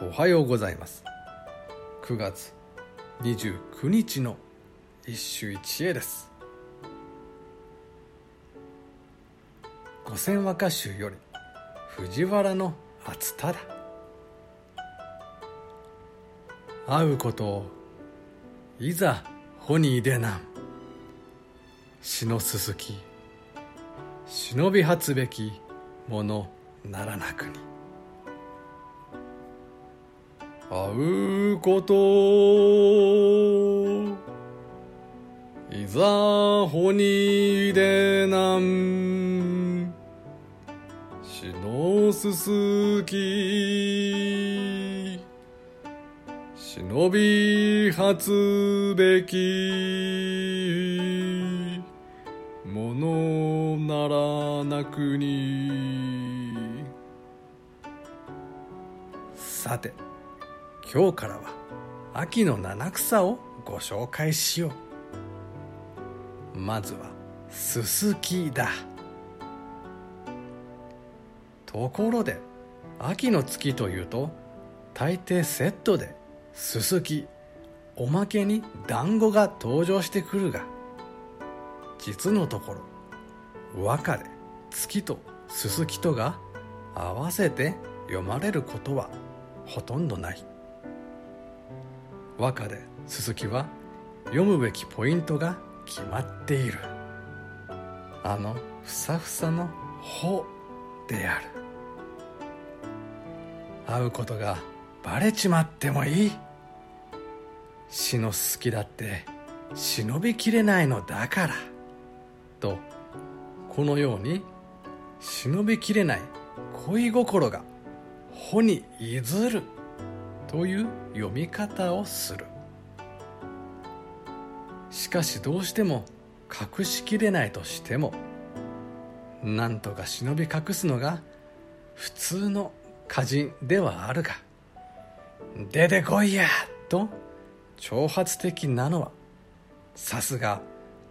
おはようございます。9月29日の一首一会です。五千和歌集より藤原の厚田だ。会うことをいざ穂に出なん。死のすすき忍び発べきものならなくに。会うこと。いざ穂に出なん。死のすすき。忍び発べき。ものならなくに。さて今日からは秋の七草をご紹介しよう。まずはすすきだ。ところで秋の月というと大抵セットですすきおまけに団子が登場してくるが実のところ和歌で月とすすきとが合わせて読まれることはほとんどない。和歌ですすきは読むべきポイントが決まっている。あのふさふさの「ほ」である。会うことがバレちまってもいい。死のすすきだって忍びきれないのだから。とこのように忍びきれない恋心が「ほ」にいずる。という読み方をするしかしどうしても隠しきれないとしてもなんとか忍び隠すのが普通の歌人ではあるが「出てこいや!」と挑発的なのはさすが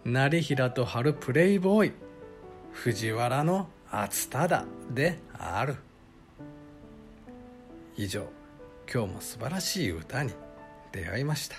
成平と春プレイボーイ藤原の厚田だである以上今日も素晴らしい歌に出会いました。